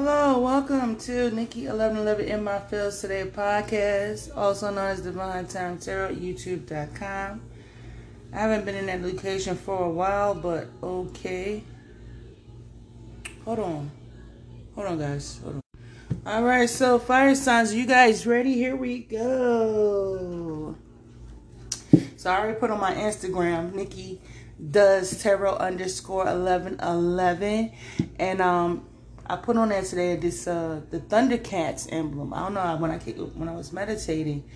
Hello, welcome to Nikki eleven eleven in my fields today podcast, also known as Divine Time Tarot, YouTube.com. I haven't been in that location for a while, but okay. Hold on, hold on, guys. Hold on. All right, so fire signs, you guys ready? Here we go. So I already put on my Instagram, Nikki does tarot underscore eleven eleven, and um I put on there today this uh the Thundercats emblem. I don't know when I when I was meditating,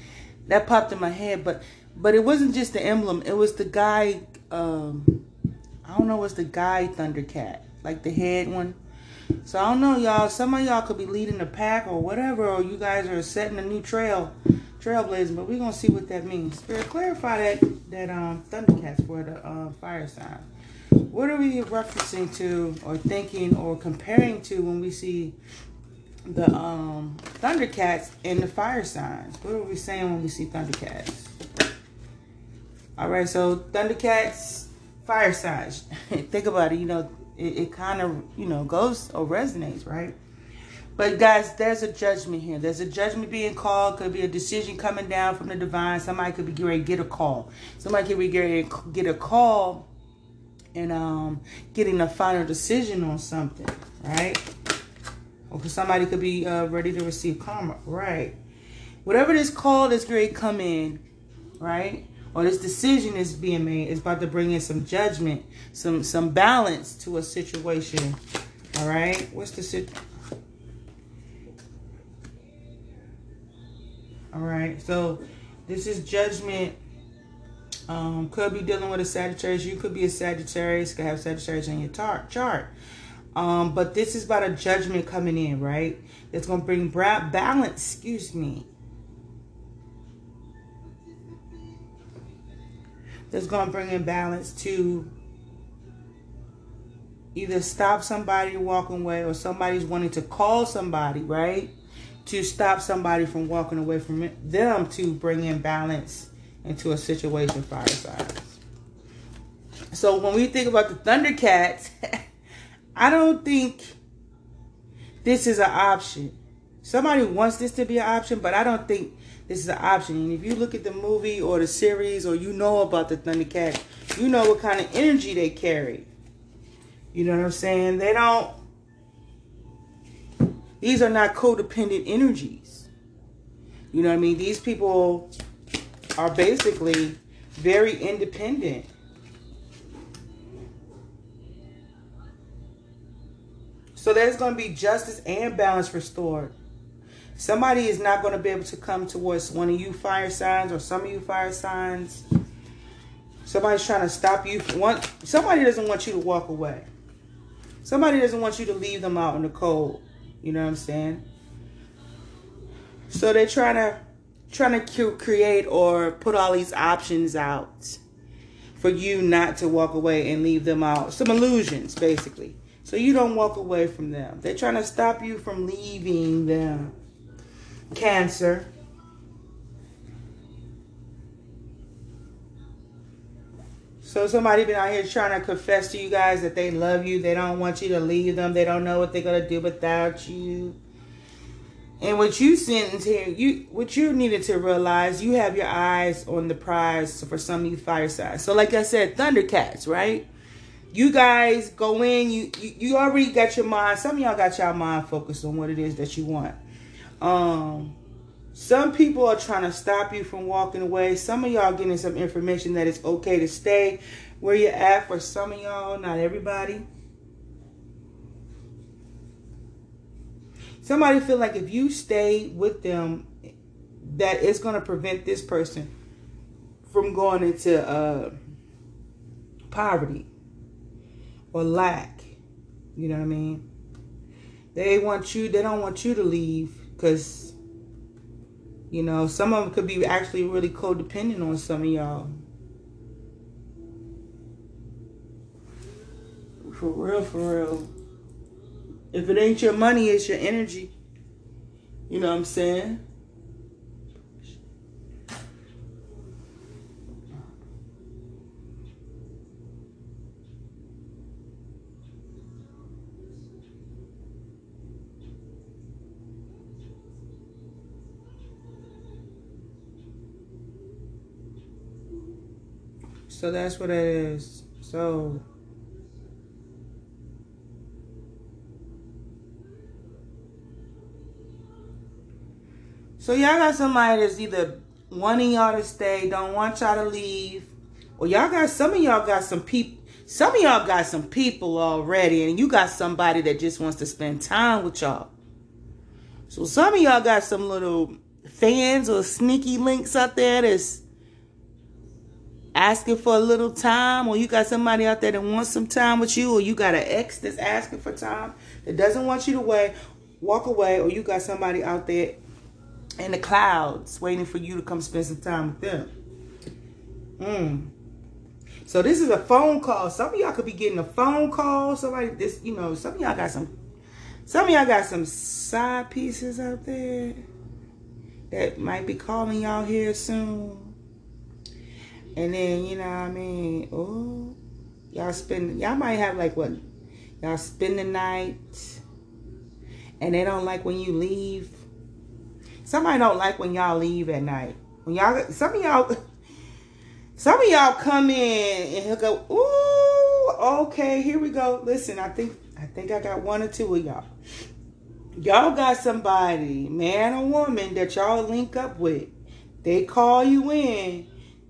that popped in my head, but but it wasn't just the emblem. It was the guy. Um, I don't know what's the guy Thundercat, like the head one. So I don't know, y'all. Some of y'all could be leading the pack or whatever, or you guys are setting a new trail, trailblazing. But we're gonna see what that means. Spirit, clarify that that um Thundercats for the uh, fire sign what are we referencing to or thinking or comparing to when we see the um, Thundercats and the fire signs? What are we saying when we see Thundercats? All right, so Thundercats, fire signs. Think about it. You know, it, it kind of you know goes or resonates, right? But guys, there's a judgment here. There's a judgment being called. Could be a decision coming down from the divine. Somebody could be to get a call. Somebody could be to get a call and um, getting a final decision on something, right? Or somebody could be uh, ready to receive karma, right? Whatever this call is great come in, right? Or this decision is being made is about to bring in some judgment, some some balance to a situation. All right, what's the sit? All right, so this is judgment um, could be dealing with a Sagittarius. You could be a Sagittarius. Could have Sagittarius in your tar- chart. Um, but this is about a judgment coming in, right? It's going to bring bra- balance. Excuse me. That's going to bring in balance to either stop somebody walking away or somebody's wanting to call somebody, right? To stop somebody from walking away from them to bring in balance into a situation fire signs. So when we think about the Thundercats, I don't think this is an option. Somebody wants this to be an option, but I don't think this is an option. And if you look at the movie or the series or you know about the Thundercats, you know what kind of energy they carry. You know what I'm saying? They don't, these are not codependent energies. You know what I mean? These people are basically very independent. So there's going to be justice and balance restored. Somebody is not going to be able to come towards one of you fire signs or some of you fire signs. Somebody's trying to stop you. One, somebody doesn't want you to walk away. Somebody doesn't want you to leave them out in the cold. You know what I'm saying? So they're trying to trying to create or put all these options out for you not to walk away and leave them out. Some illusions, basically. So you don't walk away from them. They're trying to stop you from leaving them. Cancer. So somebody been out here trying to confess to you guys that they love you. They don't want you to leave them. They don't know what they're going to do without you. And what you sentence here, you what you needed to realize, you have your eyes on the prize for some of you fire signs. So like I said, Thundercats, right? You guys go in, you, you you already got your mind. Some of y'all got your mind focused on what it is that you want. Um some people are trying to stop you from walking away. Some of y'all getting some information that it's okay to stay where you're at. For some of y'all, not everybody. Somebody feel like if you stay with them, that it's going to prevent this person from going into uh, poverty or lack. You know what I mean? They want you, they don't want you to leave because, you know, some of them could be actually really codependent on some of y'all. For real, for real. If it ain't your money, it's your energy. You know what I'm saying? So that's what it is. So So y'all got somebody that's either wanting y'all to stay, don't want y'all to leave, or y'all got some of y'all got some people. Some of y'all got some people already, and you got somebody that just wants to spend time with y'all. So some of y'all got some little fans or sneaky links out there that's asking for a little time, or you got somebody out there that wants some time with you, or you got an ex that's asking for time that doesn't want you to wait, walk away, or you got somebody out there in the clouds waiting for you to come spend some time with them. Mm. So this is a phone call. Some of y'all could be getting a phone call. Somebody this, you know, some of y'all got some some of y'all got some side pieces out there that might be calling y'all here soon. And then, you know I mean? Oh, y'all spend y'all might have like what? Y'all spend the night and they don't like when you leave Somebody don't like when y'all leave at night. When y'all, some of y'all, some of y'all come in and he'll go, ooh, okay, here we go. Listen, I think, I think I got one or two of y'all. Y'all got somebody, man or woman, that y'all link up with. They call you in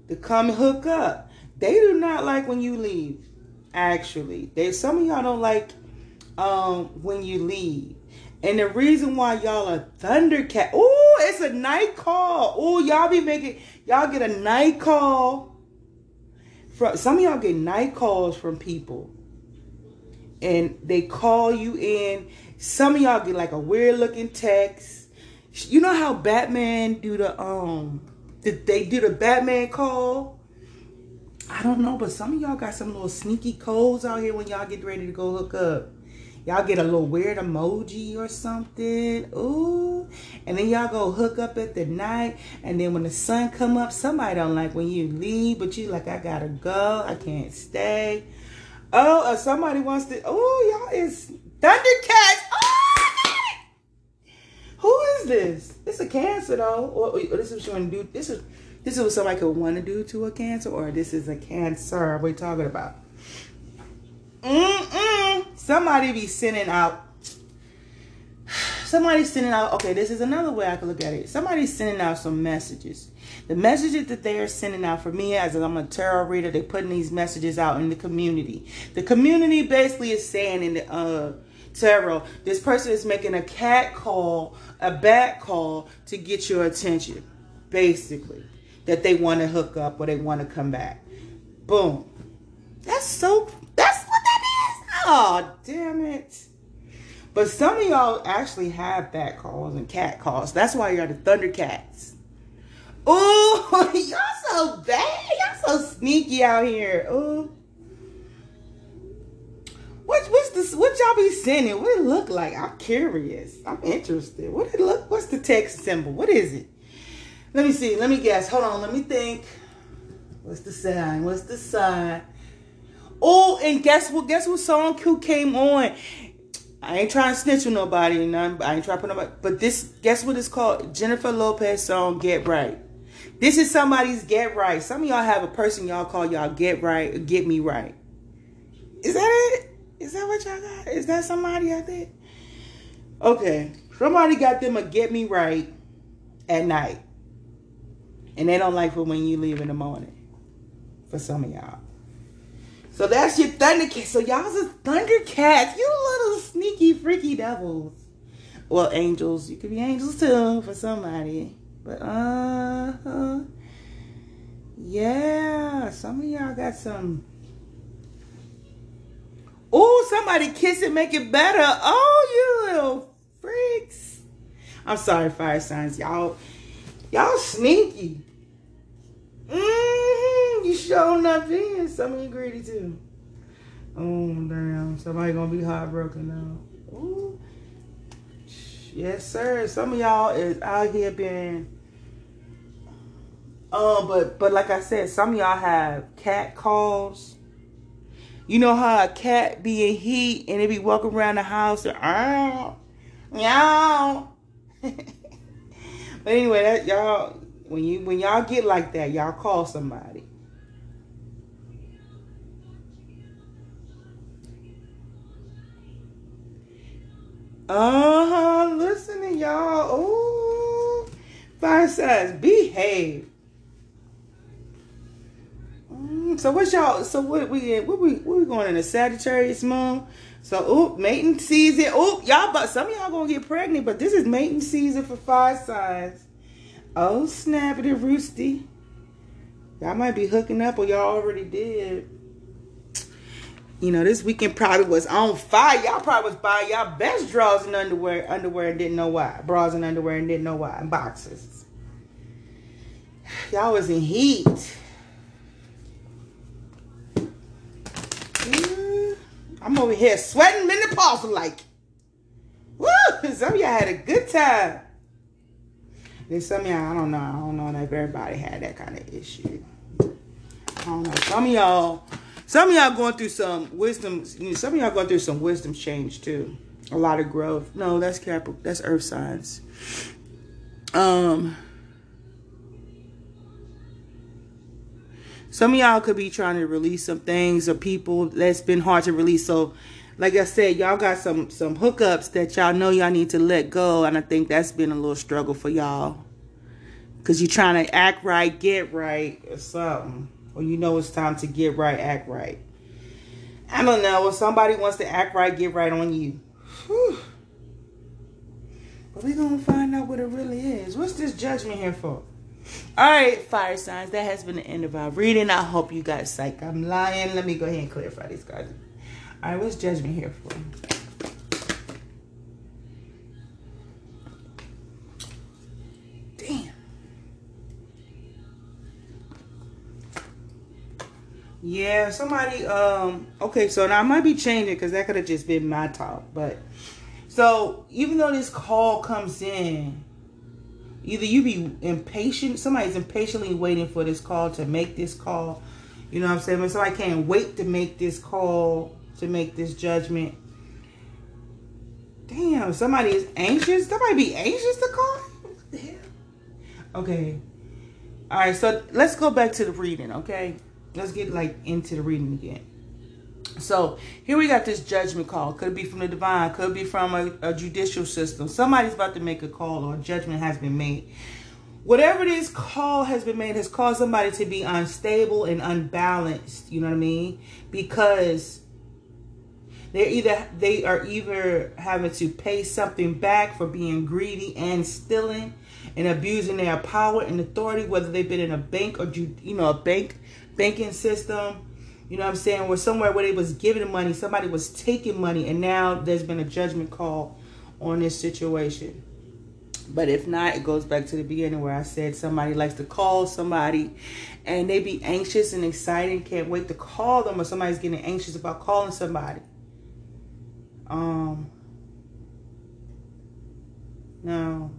to come hook up. They do not like when you leave. Actually, they some of y'all don't like um when you leave. And the reason why y'all are Thundercat, oh, it's a night call. Oh, y'all be making, y'all get a night call. From some of y'all get night calls from people, and they call you in. Some of y'all get like a weird looking text. You know how Batman do the um, did they do the Batman call? I don't know, but some of y'all got some little sneaky codes out here when y'all get ready to go hook up. Y'all get a little weird emoji or something. Ooh. And then y'all go hook up at the night. And then when the sun come up, somebody don't like when you leave, but you like, I gotta go. I can't stay. Oh, uh, somebody wants to. Oh, y'all is Thundercats. Oh, Who is this? It's a cancer though. Or, or this is what you want to do. This is this is what somebody could want to do to a cancer, or this is a cancer we're talking about. Mm-mm. Somebody be sending out. Somebody's sending out. Okay, this is another way I could look at it. Somebody's sending out some messages. The messages that they are sending out for me, as I'm a tarot reader, they're putting these messages out in the community. The community basically is saying in the uh, tarot, this person is making a cat call, a bat call to get your attention, basically. That they want to hook up or they want to come back. Boom. That's so Oh, damn it. But some of y'all actually have bat calls and cat calls. That's why you're the Thundercats. Oh, y'all so bad. Y'all so sneaky out here. Oh. What, what's this? What y'all be sending? What it look like? I'm curious. I'm interested. What it look? What's the text symbol? What is it? Let me see. Let me guess. Hold on. Let me think. What's the sign? What's the sign? Oh, and guess what? Guess what song who came on? I ain't trying to snitch on nobody, none. I ain't trying to put nobody. But this, guess what it's called? Jennifer Lopez song, "Get Right." This is somebody's "Get Right." Some of y'all have a person y'all call y'all "Get Right" "Get Me Right." Is that it? Is that what y'all got? Is that somebody out there? Okay, somebody got them a "Get Me Right" at night, and they don't like for when you leave in the morning. For some of y'all. So that's your Thundercats. So y'all's a Thundercats. You little sneaky, freaky devils. Well, angels. You could be angels too for somebody. But, uh, uh yeah. Some of y'all got some. Oh, somebody kiss it, make it better. Oh, you little freaks. I'm sorry, fire signs. Y'all, y'all sneaky. Mm-hmm. You showing up in. Some of you greedy too. Oh damn. Somebody gonna be heartbroken now. Ooh. Yes, sir. Some of y'all is out here being um, but but like I said, some of y'all have cat calls. You know how a cat be in heat and it be walking around the house and ah, meow. but anyway, that y'all when you when y'all get like that, y'all call somebody. Uh-huh. Listen to y'all. Ooh. Fire signs. Behave. Mm, so what's y'all so what we what we what we going in a Sagittarius moon? So oop, mating season. Oop, y'all but some of y'all gonna get pregnant, but this is mating season for fire signs. Oh snappity roosty. Y'all might be hooking up or y'all already did. You know, this weekend probably was on fire. Y'all probably was buying y'all best drawers and underwear, underwear and didn't know why. Bras and underwear and didn't know why. And boxes. Y'all was in heat. Mm, I'm over here sweating menopausal like. Woo! Some of y'all had a good time. Then some of y'all, I don't know. I don't know if everybody had that kind of issue. I don't know. Some of y'all some of y'all going through some wisdom. Some of y'all going through some wisdom change too. A lot of growth. No, that's Capricorn. That's Earth signs. Um. Some of y'all could be trying to release some things or people that's been hard to release. So, like I said, y'all got some some hookups that y'all know y'all need to let go, and I think that's been a little struggle for y'all. Cause you're trying to act right, get right, or something or you know it's time to get right, act right. I don't know. If somebody wants to act right, get right on you. Whew. But we're going to find out what it really is. What's this judgment here for? All right, fire signs. That has been the end of our reading. I hope you got psych. I'm lying. Let me go ahead and clarify these guys. All right, what's judgment here for? Yeah, somebody. Um. Okay, so now I might be changing because that could have just been my talk. But so even though this call comes in, either you be impatient. Somebody's impatiently waiting for this call to make this call. You know what I'm saying? But somebody can't wait to make this call to make this judgment. Damn, somebody is anxious. Somebody be anxious to call. Okay. All right. So let's go back to the reading. Okay let's get like into the reading again. So here we got this judgment call. Could be from the divine, could be from a, a, judicial system. Somebody's about to make a call or a judgment has been made. Whatever this call has been made has caused somebody to be unstable and unbalanced. You know what I mean? Because they're either they are either having to pay something back for being greedy and stealing and abusing their power and authority, whether they've been in a bank or you know a bank banking system, you know what I'm saying, or somewhere where they was giving money, somebody was taking money, and now there's been a judgment call on this situation. But if not, it goes back to the beginning where I said somebody likes to call somebody and they be anxious and excited, can't wait to call them, or somebody's getting anxious about calling somebody. Um, no.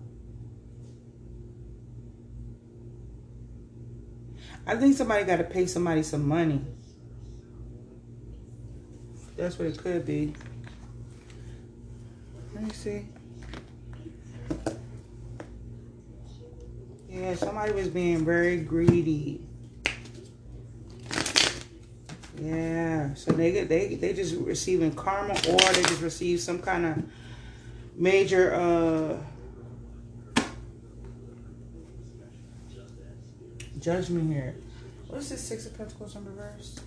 I think somebody got to pay somebody some money. That's what it could be. Let me see. Yeah, somebody was being very greedy. Yeah, so they they they just receiving karma or they just receive some kind of major uh judgment here. What is this Six of Pentacles in reverse?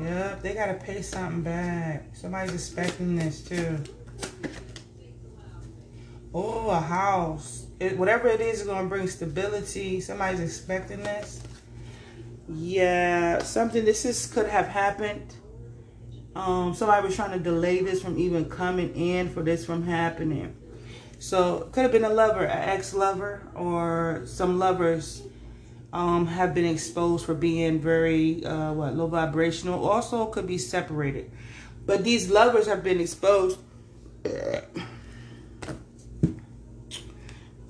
Yep, they gotta pay something back. Somebody's expecting this too. Oh, a house. It, whatever it is, is gonna bring stability. Somebody's expecting this. Yeah, something. This is could have happened. Um, somebody was trying to delay this from even coming in for this from happening. So could have been a lover, an ex-lover, or some lovers um, have been exposed for being very uh, what low vibrational. Also could be separated, but these lovers have been exposed.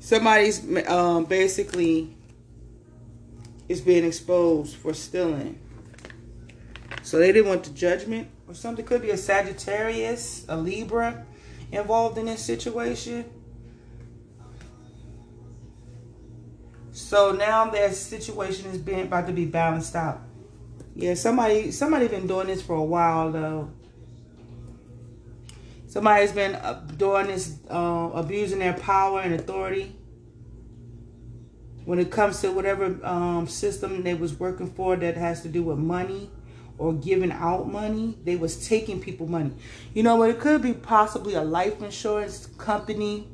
Somebody's um, basically is being exposed for stealing. So they didn't want the judgment or something. Could be a Sagittarius, a Libra involved in this situation. So now their situation is being about to be balanced out. Yeah, somebody somebody been doing this for a while though. Somebody's been uh, doing this, uh, abusing their power and authority when it comes to whatever um, system they was working for that has to do with money or giving out money they was taking people money. You know what? It could be possibly a life insurance company.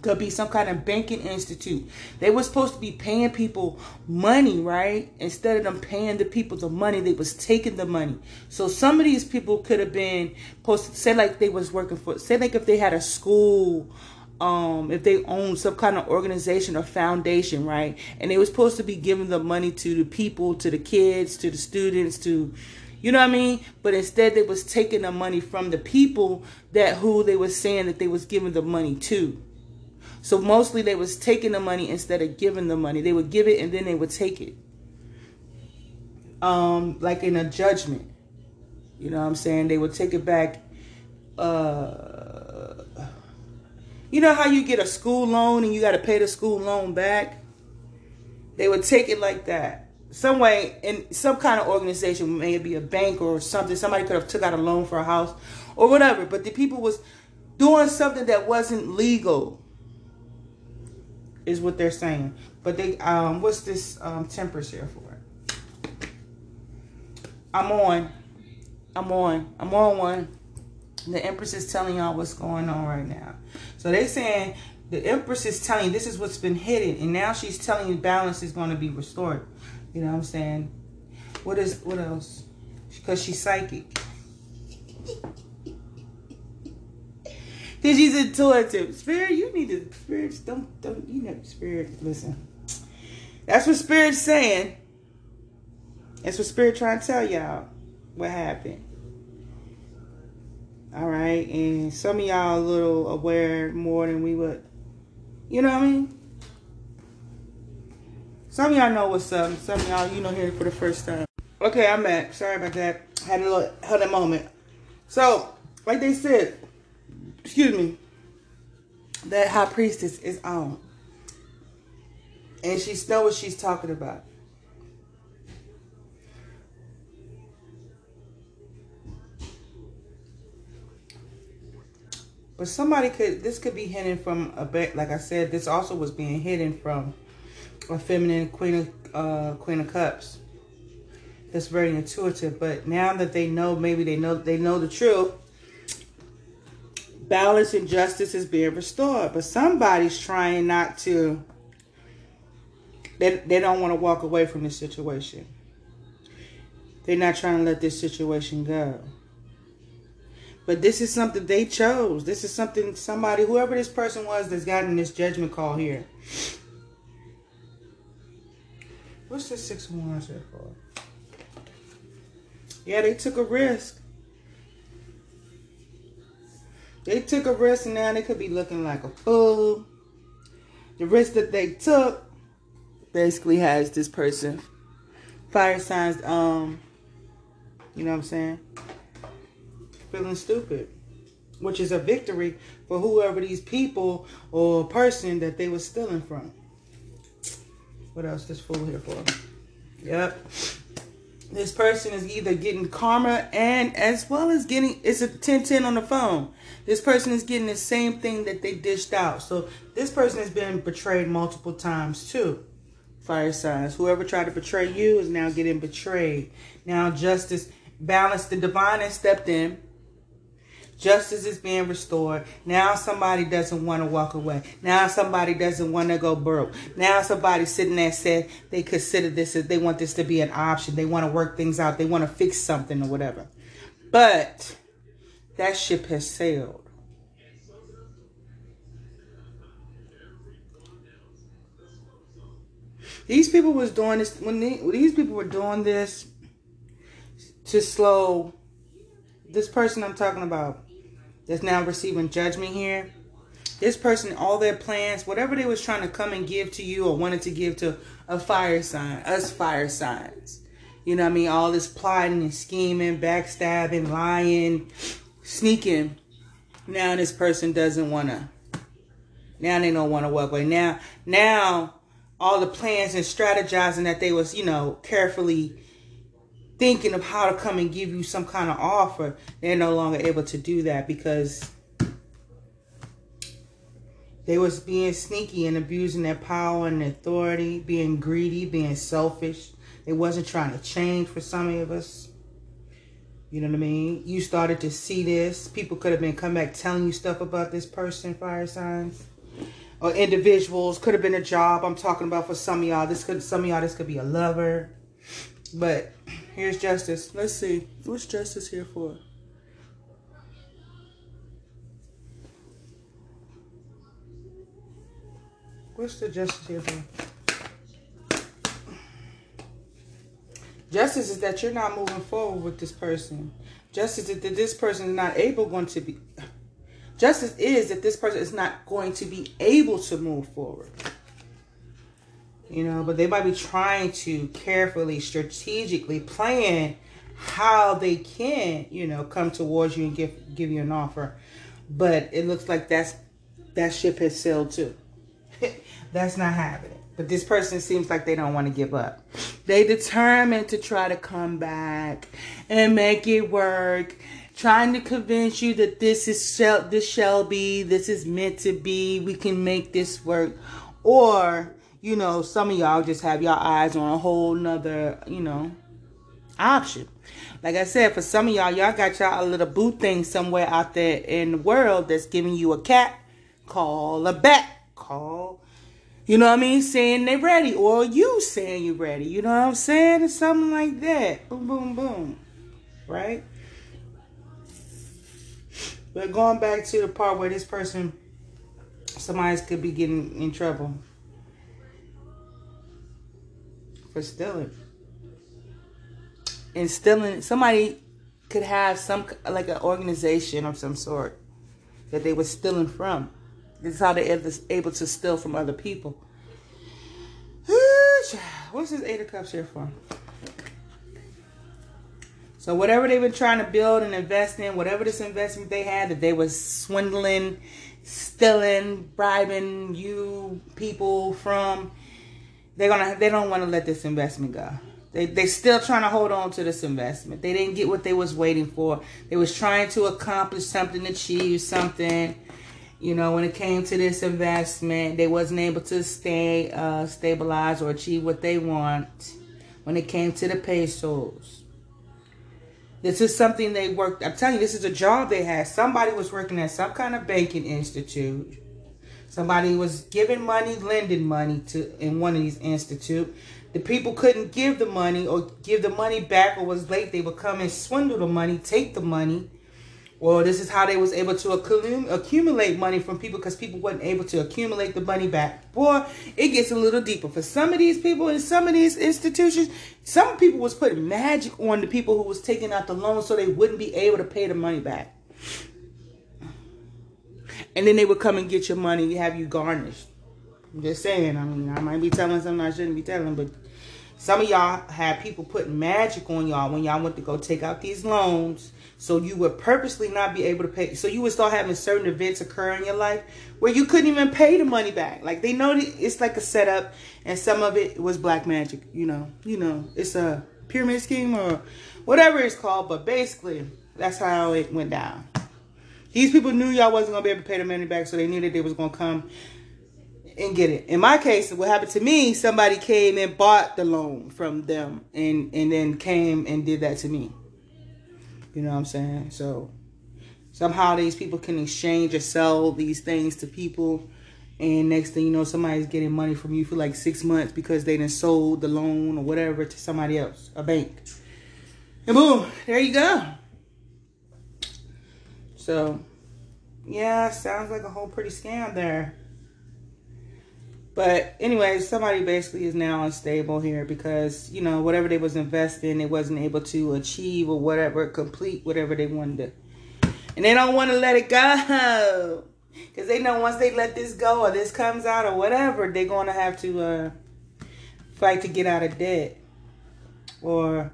Could be some kind of banking institute. They were supposed to be paying people money right? Instead of them paying the people the money they was taking the money. So some of these people could have been posted say like they was working for say like if they had a school um, if they own some kind of organization or foundation, right? And they were supposed to be giving the money to the people, to the kids, to the students, to you know what I mean? But instead they was taking the money from the people that who they was saying that they was giving the money to. So mostly they was taking the money instead of giving the money. They would give it and then they would take it. Um, like in a judgment. You know what I'm saying? They would take it back uh you know how you get a school loan and you got to pay the school loan back? They would take it like that. Some way, in some kind of organization, maybe a bank or something, somebody could have took out a loan for a house or whatever. But the people was doing something that wasn't legal, is what they're saying. But they, um, what's this um, Empress here for? I'm on. I'm on. I'm on one. The Empress is telling y'all what's going on right now. So they saying the Empress is telling you this is what's been hidden, and now she's telling you balance is going to be restored. You know what I'm saying? What is what else? Because she's psychic. Because she's intuitive. Spirit, you need to spirits don't don't you know spirit listen. That's what spirit's saying. That's what spirit trying to tell y'all what happened. All right. And some of y'all a little aware more than we would. You know what I mean? Some of y'all know what's up. Some of y'all, you know, hear it for the first time. Okay, I'm back. Sorry about that. Had a little, had a moment. So, like they said, excuse me, that high priestess is on. And she knows what she's talking about. But somebody could, this could be hidden from a bit, like I said, this also was being hidden from a feminine queen of, uh, queen of cups. That's very intuitive. But now that they know, maybe they know, they know the truth, balance and justice is being restored. But somebody's trying not to, they, they don't want to walk away from this situation. They're not trying to let this situation go. But this is something they chose. This is something somebody, whoever this person was that's gotten this judgment call here. What's this six of wands here for? Yeah, they took a risk. They took a risk and now they could be looking like a fool. The risk that they took basically has this person fire signs um you know what I'm saying? Feeling stupid, which is a victory for whoever these people or person that they were stealing from. What else this fool here for? Yep. This person is either getting karma and as well as getting, it's a 1010 on the phone. This person is getting the same thing that they dished out. So this person has been betrayed multiple times too. Fire signs. Whoever tried to betray you is now getting betrayed. Now justice, balance, the divine has stepped in Justice is being restored. Now somebody doesn't want to walk away. Now somebody doesn't want to go broke. Now somebody sitting there said they consider this, they want this to be an option. They want to work things out. They want to fix something or whatever. But that ship has sailed. These people was doing this when, they, when these people were doing this to slow this person I'm talking about that's now receiving judgment here. This person, all their plans, whatever they was trying to come and give to you or wanted to give to a fire sign, us fire signs. You know what I mean? All this plotting and scheming, backstabbing, lying, sneaking. Now this person doesn't want to. Now they don't want to walk away. Now, now all the plans and strategizing that they was, you know, carefully thinking of how to come and give you some kind of offer, they're no longer able to do that because They was being sneaky and abusing their power and authority, being greedy, being selfish. They wasn't trying to change for some of us. You know what I mean? You started to see this. People could have been come back telling you stuff about this person, fire signs. Or individuals. Could have been a job. I'm talking about for some of y'all. This could some of y'all this could be a lover. But here's justice. Let's see. What's justice here for? What's the justice here for? Justice is that you're not moving forward with this person. Justice is that this person is not able going to be. Justice is that this person is not going to be able to move forward. You know, but they might be trying to carefully, strategically plan how they can, you know, come towards you and give give you an offer. But it looks like that's that ship has sailed too. that's not happening. But this person seems like they don't want to give up. They determined to try to come back and make it work. Trying to convince you that this is shall this shall be, this is meant to be, we can make this work. Or, you know, some of y'all just have your eyes on a whole nother, you know, option. Like I said, for some of y'all, y'all got y'all a little boo thing somewhere out there in the world that's giving you a cat call, a bat call, you know what I mean? Saying they ready. Or you saying you ready. You know what I'm saying? It's something like that. Boom, boom, boom. Right? But going back to the part where this person, somebody could be getting in trouble for stealing. And stealing, somebody could have some, like an organization of some sort that they were stealing from. This is how they're able to steal from other people. What's this Eight of Cups here for? So whatever they've been trying to build and invest in, whatever this investment they had that they was swindling, stealing, bribing you people from, they're gonna they don't want to let this investment go. They they still trying to hold on to this investment. They didn't get what they was waiting for. They was trying to accomplish something, achieve something you know, when it came to this investment, they wasn't able to stay uh, stabilize or achieve what they want. When it came to the pesos, this is something they worked. I'm telling you, this is a job they had. Somebody was working at some kind of banking institute. Somebody was giving money, lending money to in one of these institute. The people couldn't give the money or give the money back or was late. They would come and swindle the money, take the money, well, this is how they was able to accumulate money from people because people wasn't able to accumulate the money back. Boy, it gets a little deeper. For some of these people in some of these institutions, some people was putting magic on the people who was taking out the loan so they wouldn't be able to pay the money back. And then they would come and get your money and have you garnished. I'm just saying, I mean, I might be telling something I shouldn't be telling, but some of y'all had people putting magic on y'all when y'all went to go take out these loans so you would purposely not be able to pay. So you would start having certain events occur in your life where you couldn't even pay the money back. Like they know it's like a setup, and some of it was black magic. You know, you know, it's a pyramid scheme or whatever it's called. But basically, that's how it went down. These people knew y'all wasn't gonna be able to pay the money back, so they knew that they was gonna come and get it. In my case, what happened to me, somebody came and bought the loan from them and and then came and did that to me. You know what I'm saying? So somehow these people can exchange or sell these things to people. And next thing you know, somebody's getting money from you for like six months because they done sold the loan or whatever to somebody else, a bank. And boom, there you go. So, yeah, sounds like a whole pretty scam there. But anyway, somebody basically is now unstable here because, you know, whatever they was investing, they wasn't able to achieve or whatever, complete whatever they wanted to. And they don't want to let it go. Because they know once they let this go or this comes out or whatever, they're going to have to uh, fight to get out of debt. Or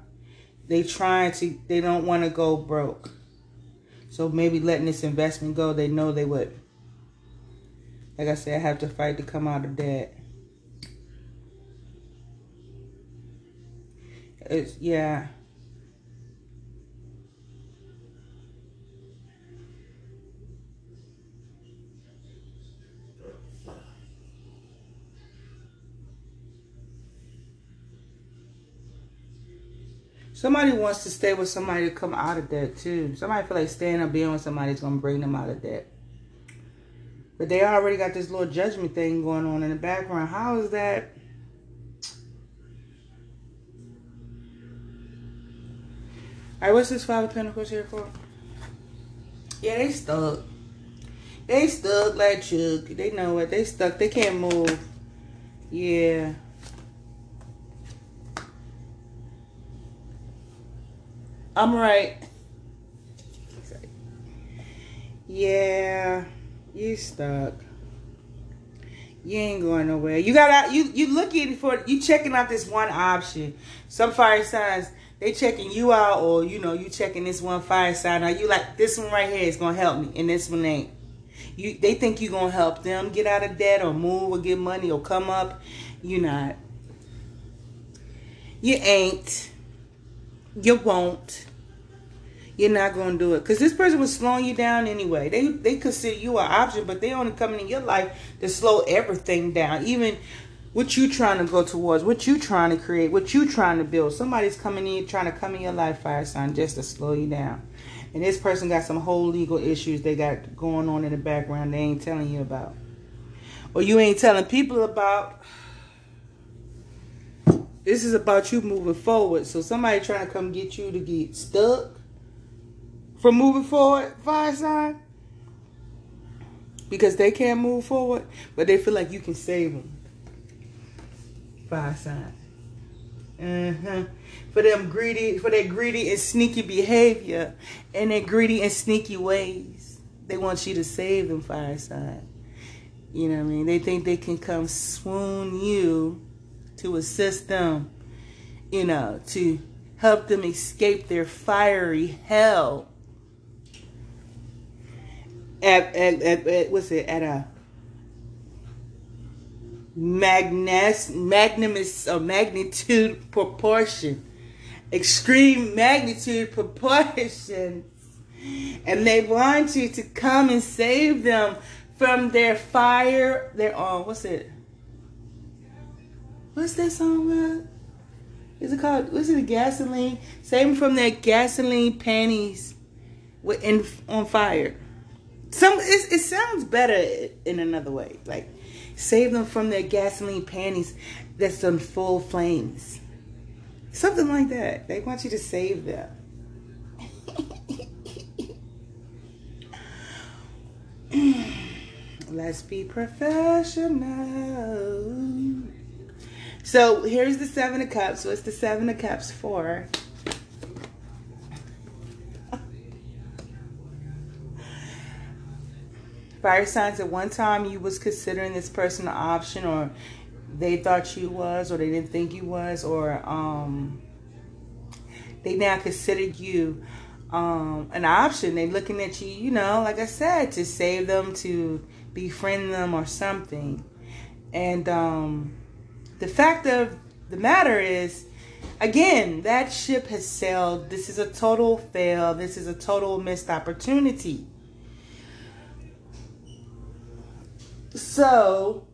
they trying to, they don't want to go broke. So maybe letting this investment go, they know they would like I said, I have to fight to come out of debt. It's, yeah. Somebody wants to stay with somebody to come out of debt too. Somebody feel like staying or being with somebody's gonna bring them out of debt. But they already got this little judgment thing going on in the background. How is that? All right, what's this five of pentacles here for? Yeah, they stuck. They stuck like Chuck. They know what They stuck. They can't move. Yeah. I'm right. Yeah, you stuck. You ain't going nowhere. You got out. you you looking for you checking out this one option. Some fire signs they checking you out, or you know you checking this one fire sign. Are you like this one right here is gonna help me, and this one ain't. You they think you gonna help them get out of debt or move or get money or come up. You not. You ain't. You won't. You're not gonna do it because this person was slowing you down anyway. They they consider you an option, but they only coming in your life to slow everything down. Even what you trying to go towards, what you trying to create, what you trying to build. Somebody's coming in trying to come in your life, fire sign, just to slow you down. And this person got some whole legal issues they got going on in the background they ain't telling you about. Or you ain't telling people about. This is about you moving forward. So somebody trying to come get you to get stuck from moving forward, fire sign. Because they can't move forward, but they feel like you can save them. Fire sign. Uh-huh. For them greedy, for their greedy and sneaky behavior and their greedy and sneaky ways. They want you to save them, fire sign. You know what I mean? They think they can come swoon you to assist them, you know, to help them escape their fiery hell. At, at, at, at what's it? At a magnus, magnanimous magnitude proportion, extreme magnitude proportions. And they want you to come and save them from their fire, their oh, what's it? What's that song about? Is it called? What's it? Gasoline. Save them from their gasoline panties, with in on fire. Some it, it sounds better in another way. Like Save them from their gasoline panties that's on full flames. Something like that. They want you to save them. Let's be professional. So here's the Seven of Cups. What's the Seven of Cups for? fire signs at one time you was considering this person an option or they thought you was or they didn't think you was or um, they now considered you um, an option. They looking at you, you know, like I said, to save them, to befriend them or something. And um, the fact of the matter is, again, that ship has sailed. This is a total fail. This is a total missed opportunity. So,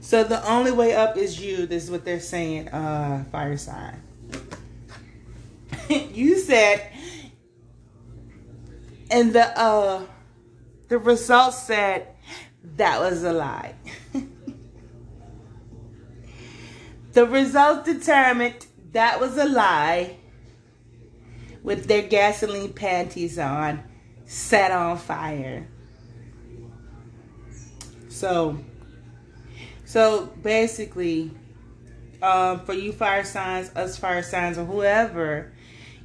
so the only way up is you. This is what they're saying, uh, fire sign. you said, and the uh, the results said that was a lie. the results determined that was a lie with their gasoline panties on, set on fire. So, so basically, um, for you fire signs, us fire signs, or whoever,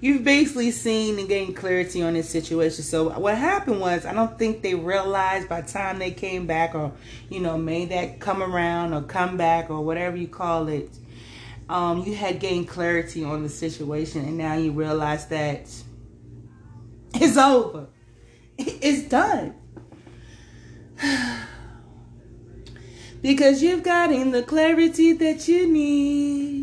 you've basically seen and gained clarity on this situation. So what happened was, I don't think they realized by the time they came back, or you know, made that come around or come back or whatever you call it um, you had gained clarity on the situation and now you realize that it's over. It's done. because you've gotten the clarity that you need.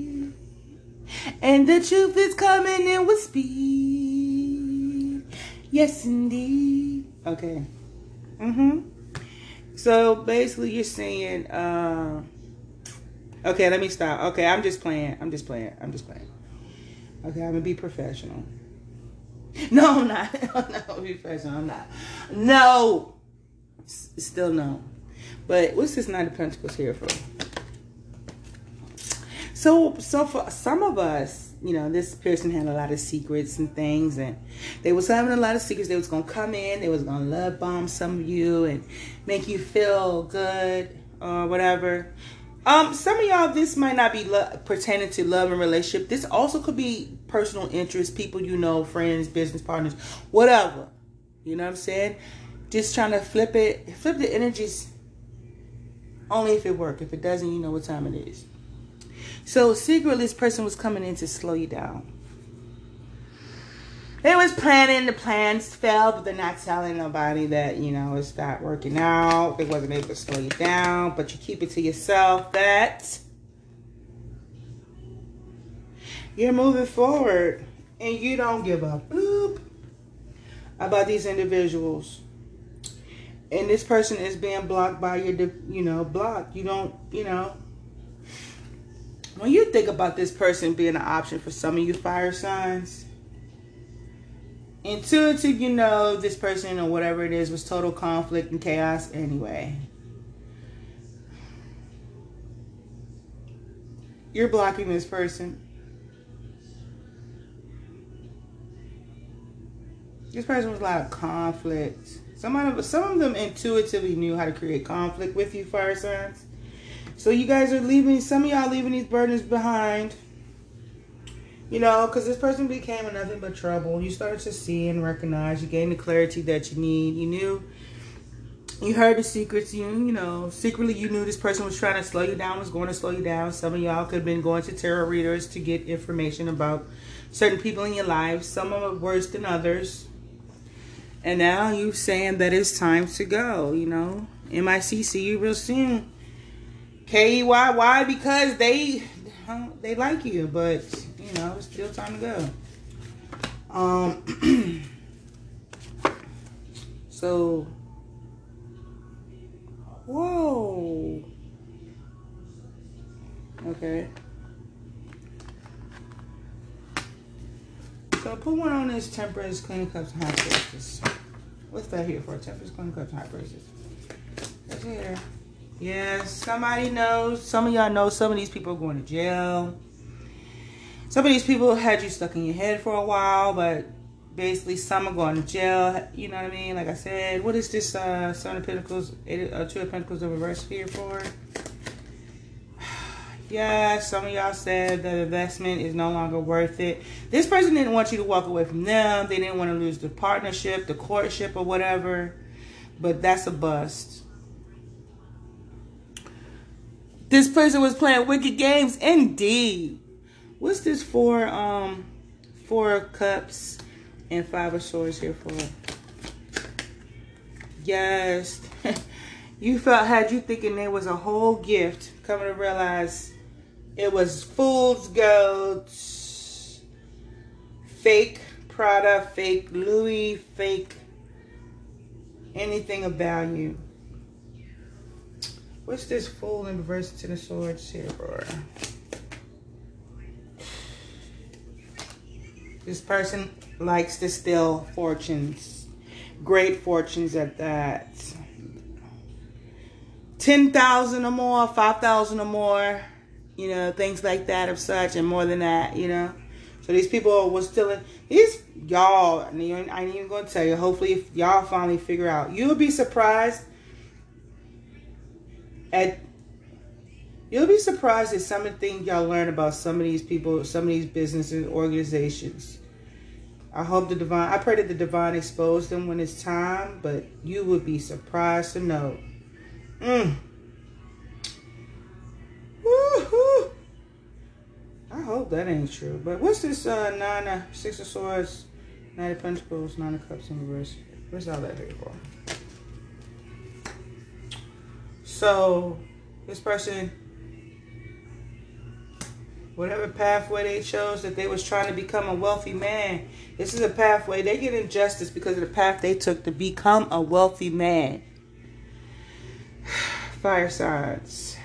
And the truth is coming in with speed. Yes, indeed. Okay. Mm-hmm. So basically you're saying, uh, Okay, let me stop. Okay, I'm just playing. I'm just playing. I'm just playing. Okay, I'm gonna be professional. No, I'm not. no, be professional. I'm not. No. S- still no. But what's this Knight of Pentacles here for? So, so for some of us, you know, this person had a lot of secrets and things, and they was having a lot of secrets. They was gonna come in, they was gonna love bomb some of you and make you feel good or whatever. Um, some of y'all, this might not be lo- pertaining to love and relationship. This also could be personal interest, people you know, friends, business partners, whatever. You know what I'm saying? Just trying to flip it, flip the energies. Only if it work. If it doesn't, you know what time it is. So secretly, this person was coming in to slow you down. They was planning, the plans fell, but they're not telling nobody that, you know, it's not working out. They wasn't able to slow you down, but you keep it to yourself that you're moving forward and you don't give bloop, about these individuals. And this person is being blocked by your, you know, block. You don't, you know, when you think about this person being an option for some of you fire signs, intuitive, you know, this person or whatever it is was total conflict and chaos anyway. You're blocking this person. This person was a lot of conflict. Some of some of them intuitively knew how to create conflict with you, fire signs. So you guys are leaving. Some of y'all leaving these burdens behind. You know, because this person became nothing but trouble. You started to see and recognize. You gained the clarity that you need. You knew. You heard the secrets. You you know secretly you knew this person was trying to slow you down. Was going to slow you down. Some of y'all could have been going to tarot readers to get information about certain people in your life. Some of them worse than others. And now you're saying that it's time to go. You know, MIC see you real soon. K E Y Y because they they like you, but you know, it's still time to go. Um, so, whoa. Okay. So put one on this Temperance, Queen Cups, High Priestess. What's that here for? Temperance, Queen Cups, High Priestess. That's here. Yes, somebody knows. Some of y'all know some of these people are going to jail some of these people had you stuck in your head for a while, but basically some are going to jail. You know what I mean? Like I said, what is this uh, Seven of Pentacles, eight, uh, Two of Pentacles of reverse here for? yeah, some of y'all said that investment is no longer worth it. This person didn't want you to walk away from them. They didn't want to lose the partnership, the courtship, or whatever. But that's a bust. This person was playing wicked games, indeed. What's this for? Um, four cups and five of swords here for? Yes. you felt, had you thinking there was a whole gift, coming to realize it was fool's gold, fake Prada, fake Louis, fake anything of value. What's this fool in reverse to the swords here for? This person likes to steal fortunes. Great fortunes at that. 10,000 or more, 5,000 or more, you know, things like that of such, and more than that, you know. So these people were stealing. These y'all, I ain't even gonna tell you. Hopefully, if y'all finally figure out, you'll be surprised at. You'll be surprised at some of the things y'all learn about some of these people, some of these businesses, and organizations. I hope the divine, I pray that the divine expose them when it's time, but you would be surprised to know. Mm. Woo-hoo. I hope that ain't true. But what's this uh, nine of six of swords, nine of pentacles, nine of cups in reverse? What's all that here for? So, this person whatever pathway they chose that they was trying to become a wealthy man this is a pathway they get injustice because of the path they took to become a wealthy man fire signs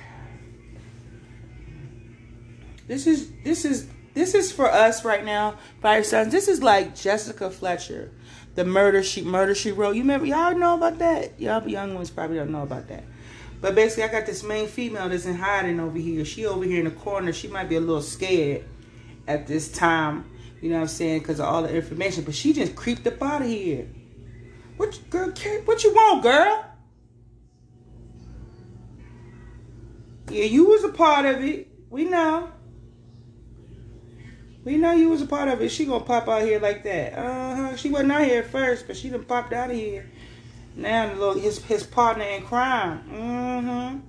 This is this is this is for us right now, Fire. This is like Jessica Fletcher, the murder she murder she wrote. You remember y'all know about that? Y'all young ones probably don't know about that. But basically, I got this main female that's in hiding over here. She over here in the corner. She might be a little scared at this time. You know what I'm saying? Because of all the information. But she just creeped up out of here. What girl? What you want, girl? Yeah, you was a part of it. We know. We know you was a part of it. She gonna pop out here like that. Uh huh. She wasn't out here at first, but she done popped out of here. Now little his his partner in crime. Mm-hmm.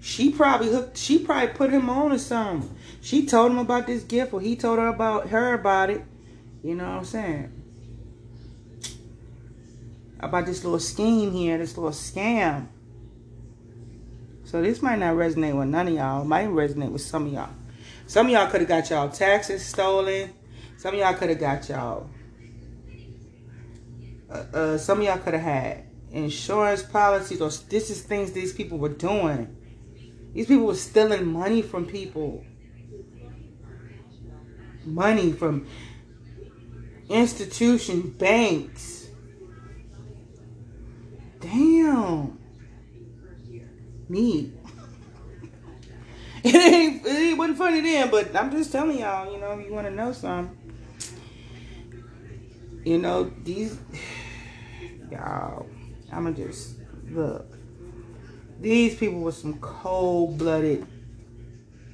She probably hooked. She probably put him on or something. She told him about this gift, or he told her about her about it. You know what I'm saying? About this little scheme here, this little scam. So this might not resonate with none of y'all. It might resonate with some of y'all. Some of y'all could have got y'all taxes stolen. Some of y'all could have got y'all uh, uh, some of y'all could have had insurance policies or this is things these people were doing. These people were stealing money from people. Money from institution banks. Damn. Me. It ain't it wasn't funny then, but I'm just telling y'all, you know, you want to know something. You know, these y'all. I'ma just look. These people were some cold blooded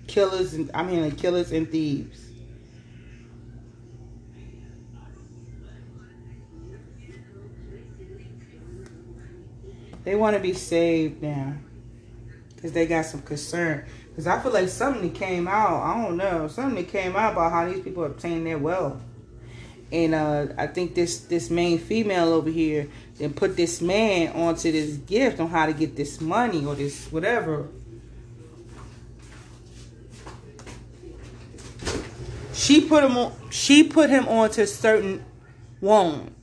killers and I mean killers and thieves. They want to be saved now. Because they got some concern. Because I feel like something came out. I don't know. Something came out about how these people obtain their wealth. And uh, I think this this main female over here then put this man onto this gift on how to get this money or this whatever. She put him on. She put him onto a certain wound,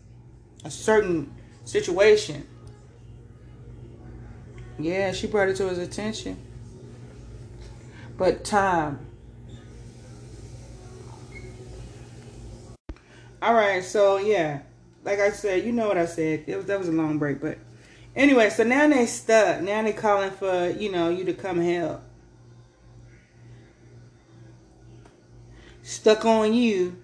a certain situation. Yeah, she brought it to his attention. But time. All right, so yeah like I said, you know what I said. It was that was a long break, but anyway, so now they stuck. Now they calling for you know you to come help. Stuck on you,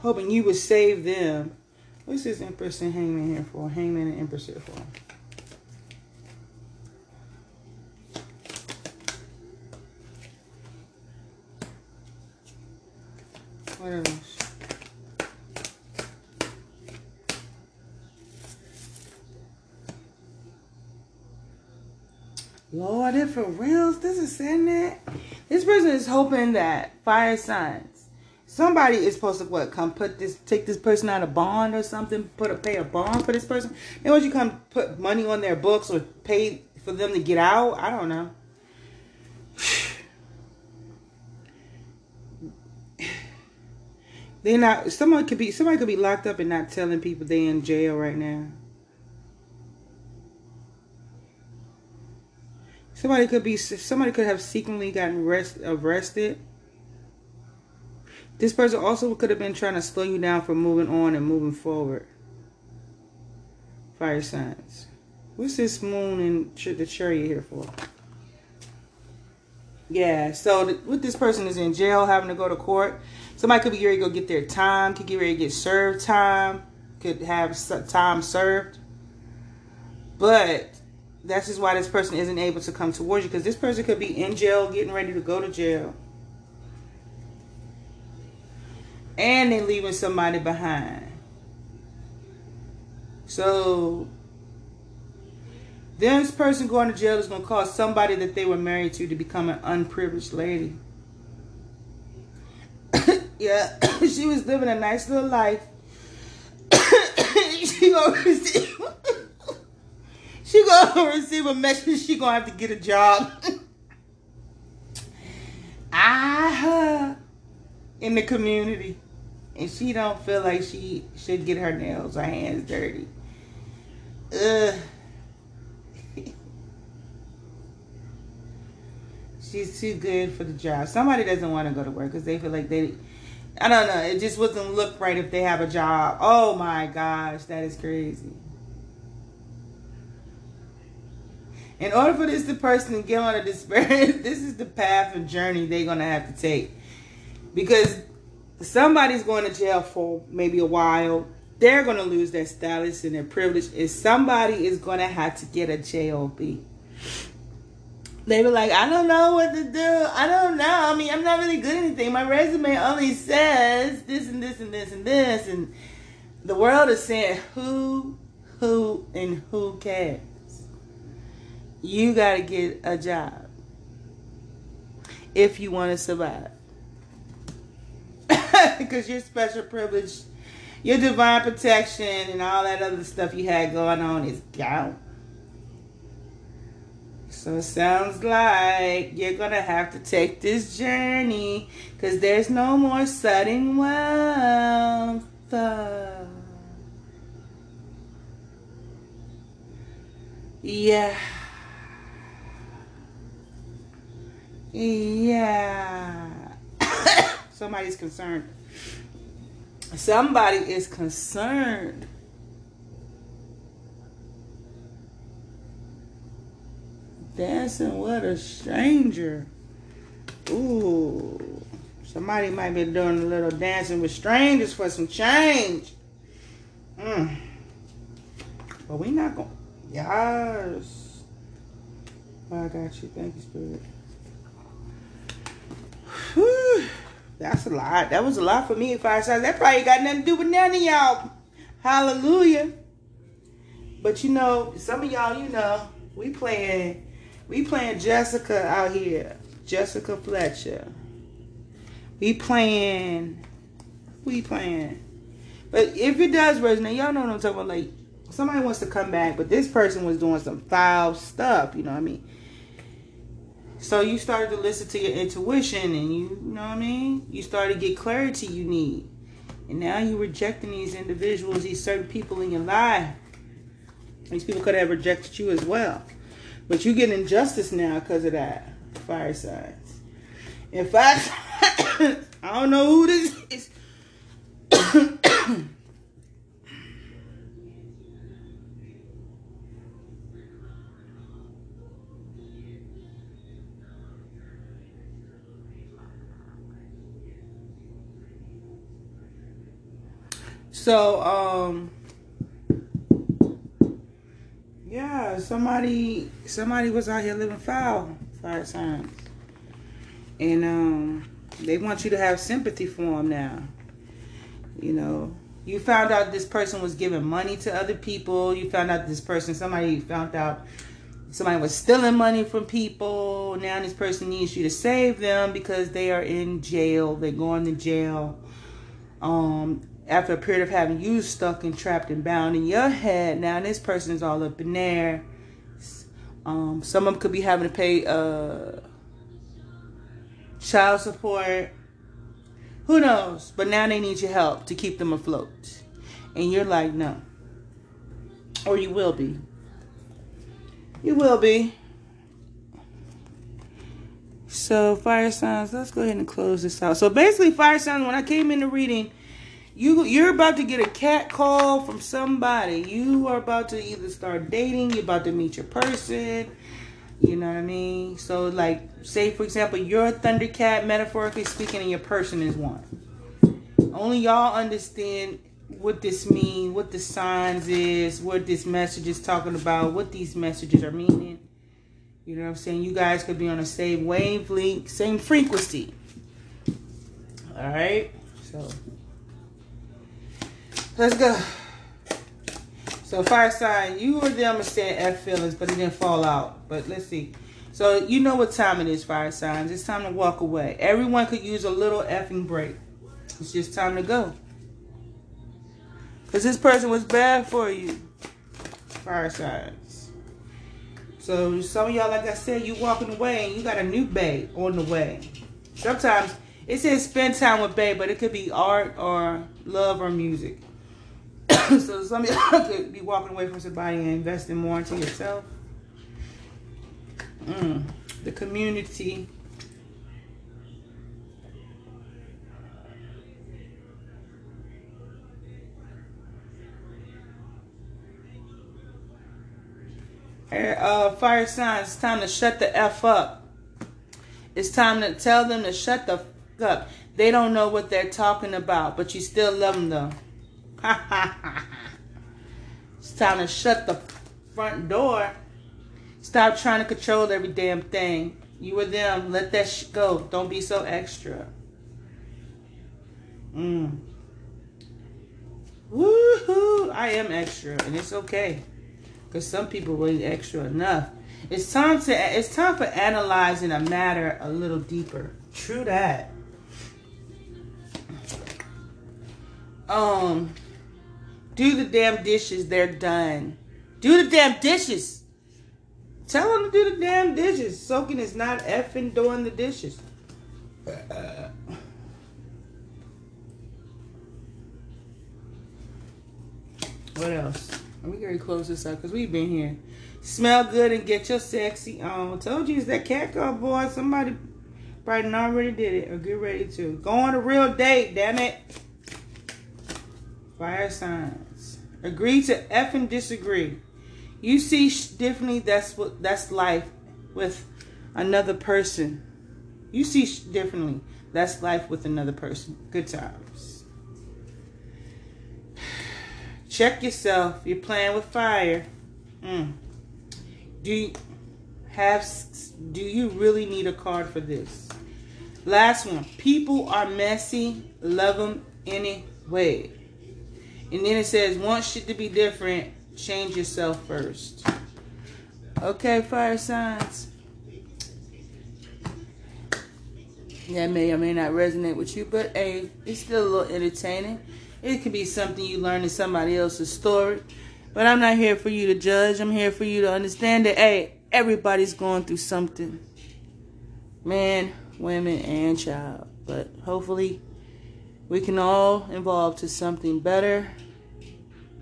hoping you would save them. What's this Empress and Hangman here for? Hangman and Empress here for? What else? Lord, if for reals, this is saying that. This person is hoping that fire signs. Somebody is supposed to what come put this take this person out of bond or something, put a pay a bond for this person. And once you come put money on their books or pay for them to get out, I don't know. They're not someone could be somebody could be locked up and not telling people they in jail right now. Somebody could be somebody could have secretly gotten arrest, arrested. This person also could have been trying to slow you down from moving on and moving forward. Fire signs. What's this moon and the chariot here for? Yeah, so with this person is in jail having to go to court. Somebody could be ready to go get their time, could get ready to get served time, could have time served. But that's just why this person isn't able to come towards you because this person could be in jail getting ready to go to jail. And they're leaving somebody behind. So this person going to jail is going to cause somebody that they were married to to become an unprivileged lady. Yeah she was living a nice little life. She she gonna receive a message. She gonna have to get a job. I in the community, and she don't feel like she should get her nails or hands dirty. Ugh. She's too good for the job. Somebody doesn't want to go to work because they feel like they. I don't know. It just wouldn't look right if they have a job. Oh my gosh, that is crazy. In order for this the person to get on a despair, this is the path and journey they're gonna have to take. Because somebody's going to jail for maybe a while. They're gonna lose their status and their privilege. And somebody is gonna have to get a job. They were like, I don't know what to do. I don't know. I mean, I'm not really good at anything. My resume only says this and this and this and this. And the world is saying, who, who, and who cares? You got to get a job if you want to survive. Because your special privilege, your divine protection, and all that other stuff you had going on is gone. So it sounds like you're going to have to take this journey because there's no more sudden wealth. Yeah. Yeah. Somebody's concerned. Somebody is concerned. Dancing with a stranger. Ooh. Somebody might be doing a little dancing with strangers for some change. Mm. But we not going. Yes. I got you. Thank you, Spirit. Whew. That's a lot. That was a lot for me, fire signs. That probably got nothing to do with none of y'all. Hallelujah. But you know, some of y'all, you know, we playing, we playing Jessica out here. Jessica Fletcher. We playing, we playing. But if it does resonate, y'all know what I'm talking about. Like somebody wants to come back, but this person was doing some foul stuff. You know what I mean? So you started to listen to your intuition and you, you know what I mean? You started to get clarity you need. And now you're rejecting these individuals, these certain people in your life. These people could have rejected you as well. But you get injustice now because of that. Fire signs. In fact, I don't know who this is. So, um, yeah, somebody somebody was out here living foul, fire signs, and um, they want you to have sympathy for them now. You know, you found out this person was giving money to other people. You found out this person, somebody found out somebody was stealing money from people. Now this person needs you to save them because they are in jail. They're going to jail. Um, after a period of having you stuck and trapped and bound in your head, now this person is all up in there. Um, some of them could be having to pay uh, child support. Who knows? But now they need your help to keep them afloat. And you're like, no. Or you will be. You will be. So, fire signs, let's go ahead and close this out. So, basically, fire signs, when I came in the reading, you you're about to get a cat call from somebody. You are about to either start dating, you're about to meet your person. You know what I mean? So like say for example, you're a thundercat, metaphorically speaking, and your person is one. Only y'all understand what this mean, what the signs is, what this message is talking about, what these messages are meaning. You know what I'm saying? You guys could be on the same wavelength, same frequency. All right? So Let's go. So fire sign, you were them saying F feelings, but it didn't fall out. But let's see. So you know what time it is, fire signs. It's time to walk away. Everyone could use a little effing break. It's just time to go. Because this person was bad for you. Fire signs. So some of y'all, like I said, you walking away and you got a new babe on the way. Sometimes it says spend time with babe, but it could be art or love or music. so some of y'all could be walking away from somebody and investing more into yourself. Mm, the community. Uh, fire signs, it's time to shut the F up. It's time to tell them to shut the F up. They don't know what they're talking about, but you still love them though. it's time to shut the front door. Stop trying to control every damn thing. You or them, let that sh- go. Don't be so extra. Mm. Woohoo! I am extra, and it's okay, because some people really extra enough. It's time to it's time for analyzing a matter a little deeper. True that. Um, do the damn dishes. They're done. Do the damn dishes. Tell them to do the damn dishes. Soaking is not effing doing the dishes. What else? Let me get close this up because we've been here. Smell good and get your sexy on. Told you it's that cat call boy. Somebody probably already did it or get ready to. Go on a real date, damn it. Fire signs. Agree to F and disagree. You see differently. That's what. That's life with another person. You see differently. That's life with another person. Good times. Check yourself. You're playing with fire. Mm. Do you have? Do you really need a card for this? Last one. People are messy. Love them anyway. And then it says, want shit to be different, change yourself first. Okay, fire signs. That may or may not resonate with you, but hey, it's still a little entertaining. It could be something you learn in somebody else's story. But I'm not here for you to judge. I'm here for you to understand that, hey, everybody's going through something. Man, women, and child. But hopefully, we can all evolve to something better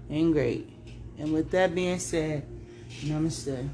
and great. And with that being said, namaste.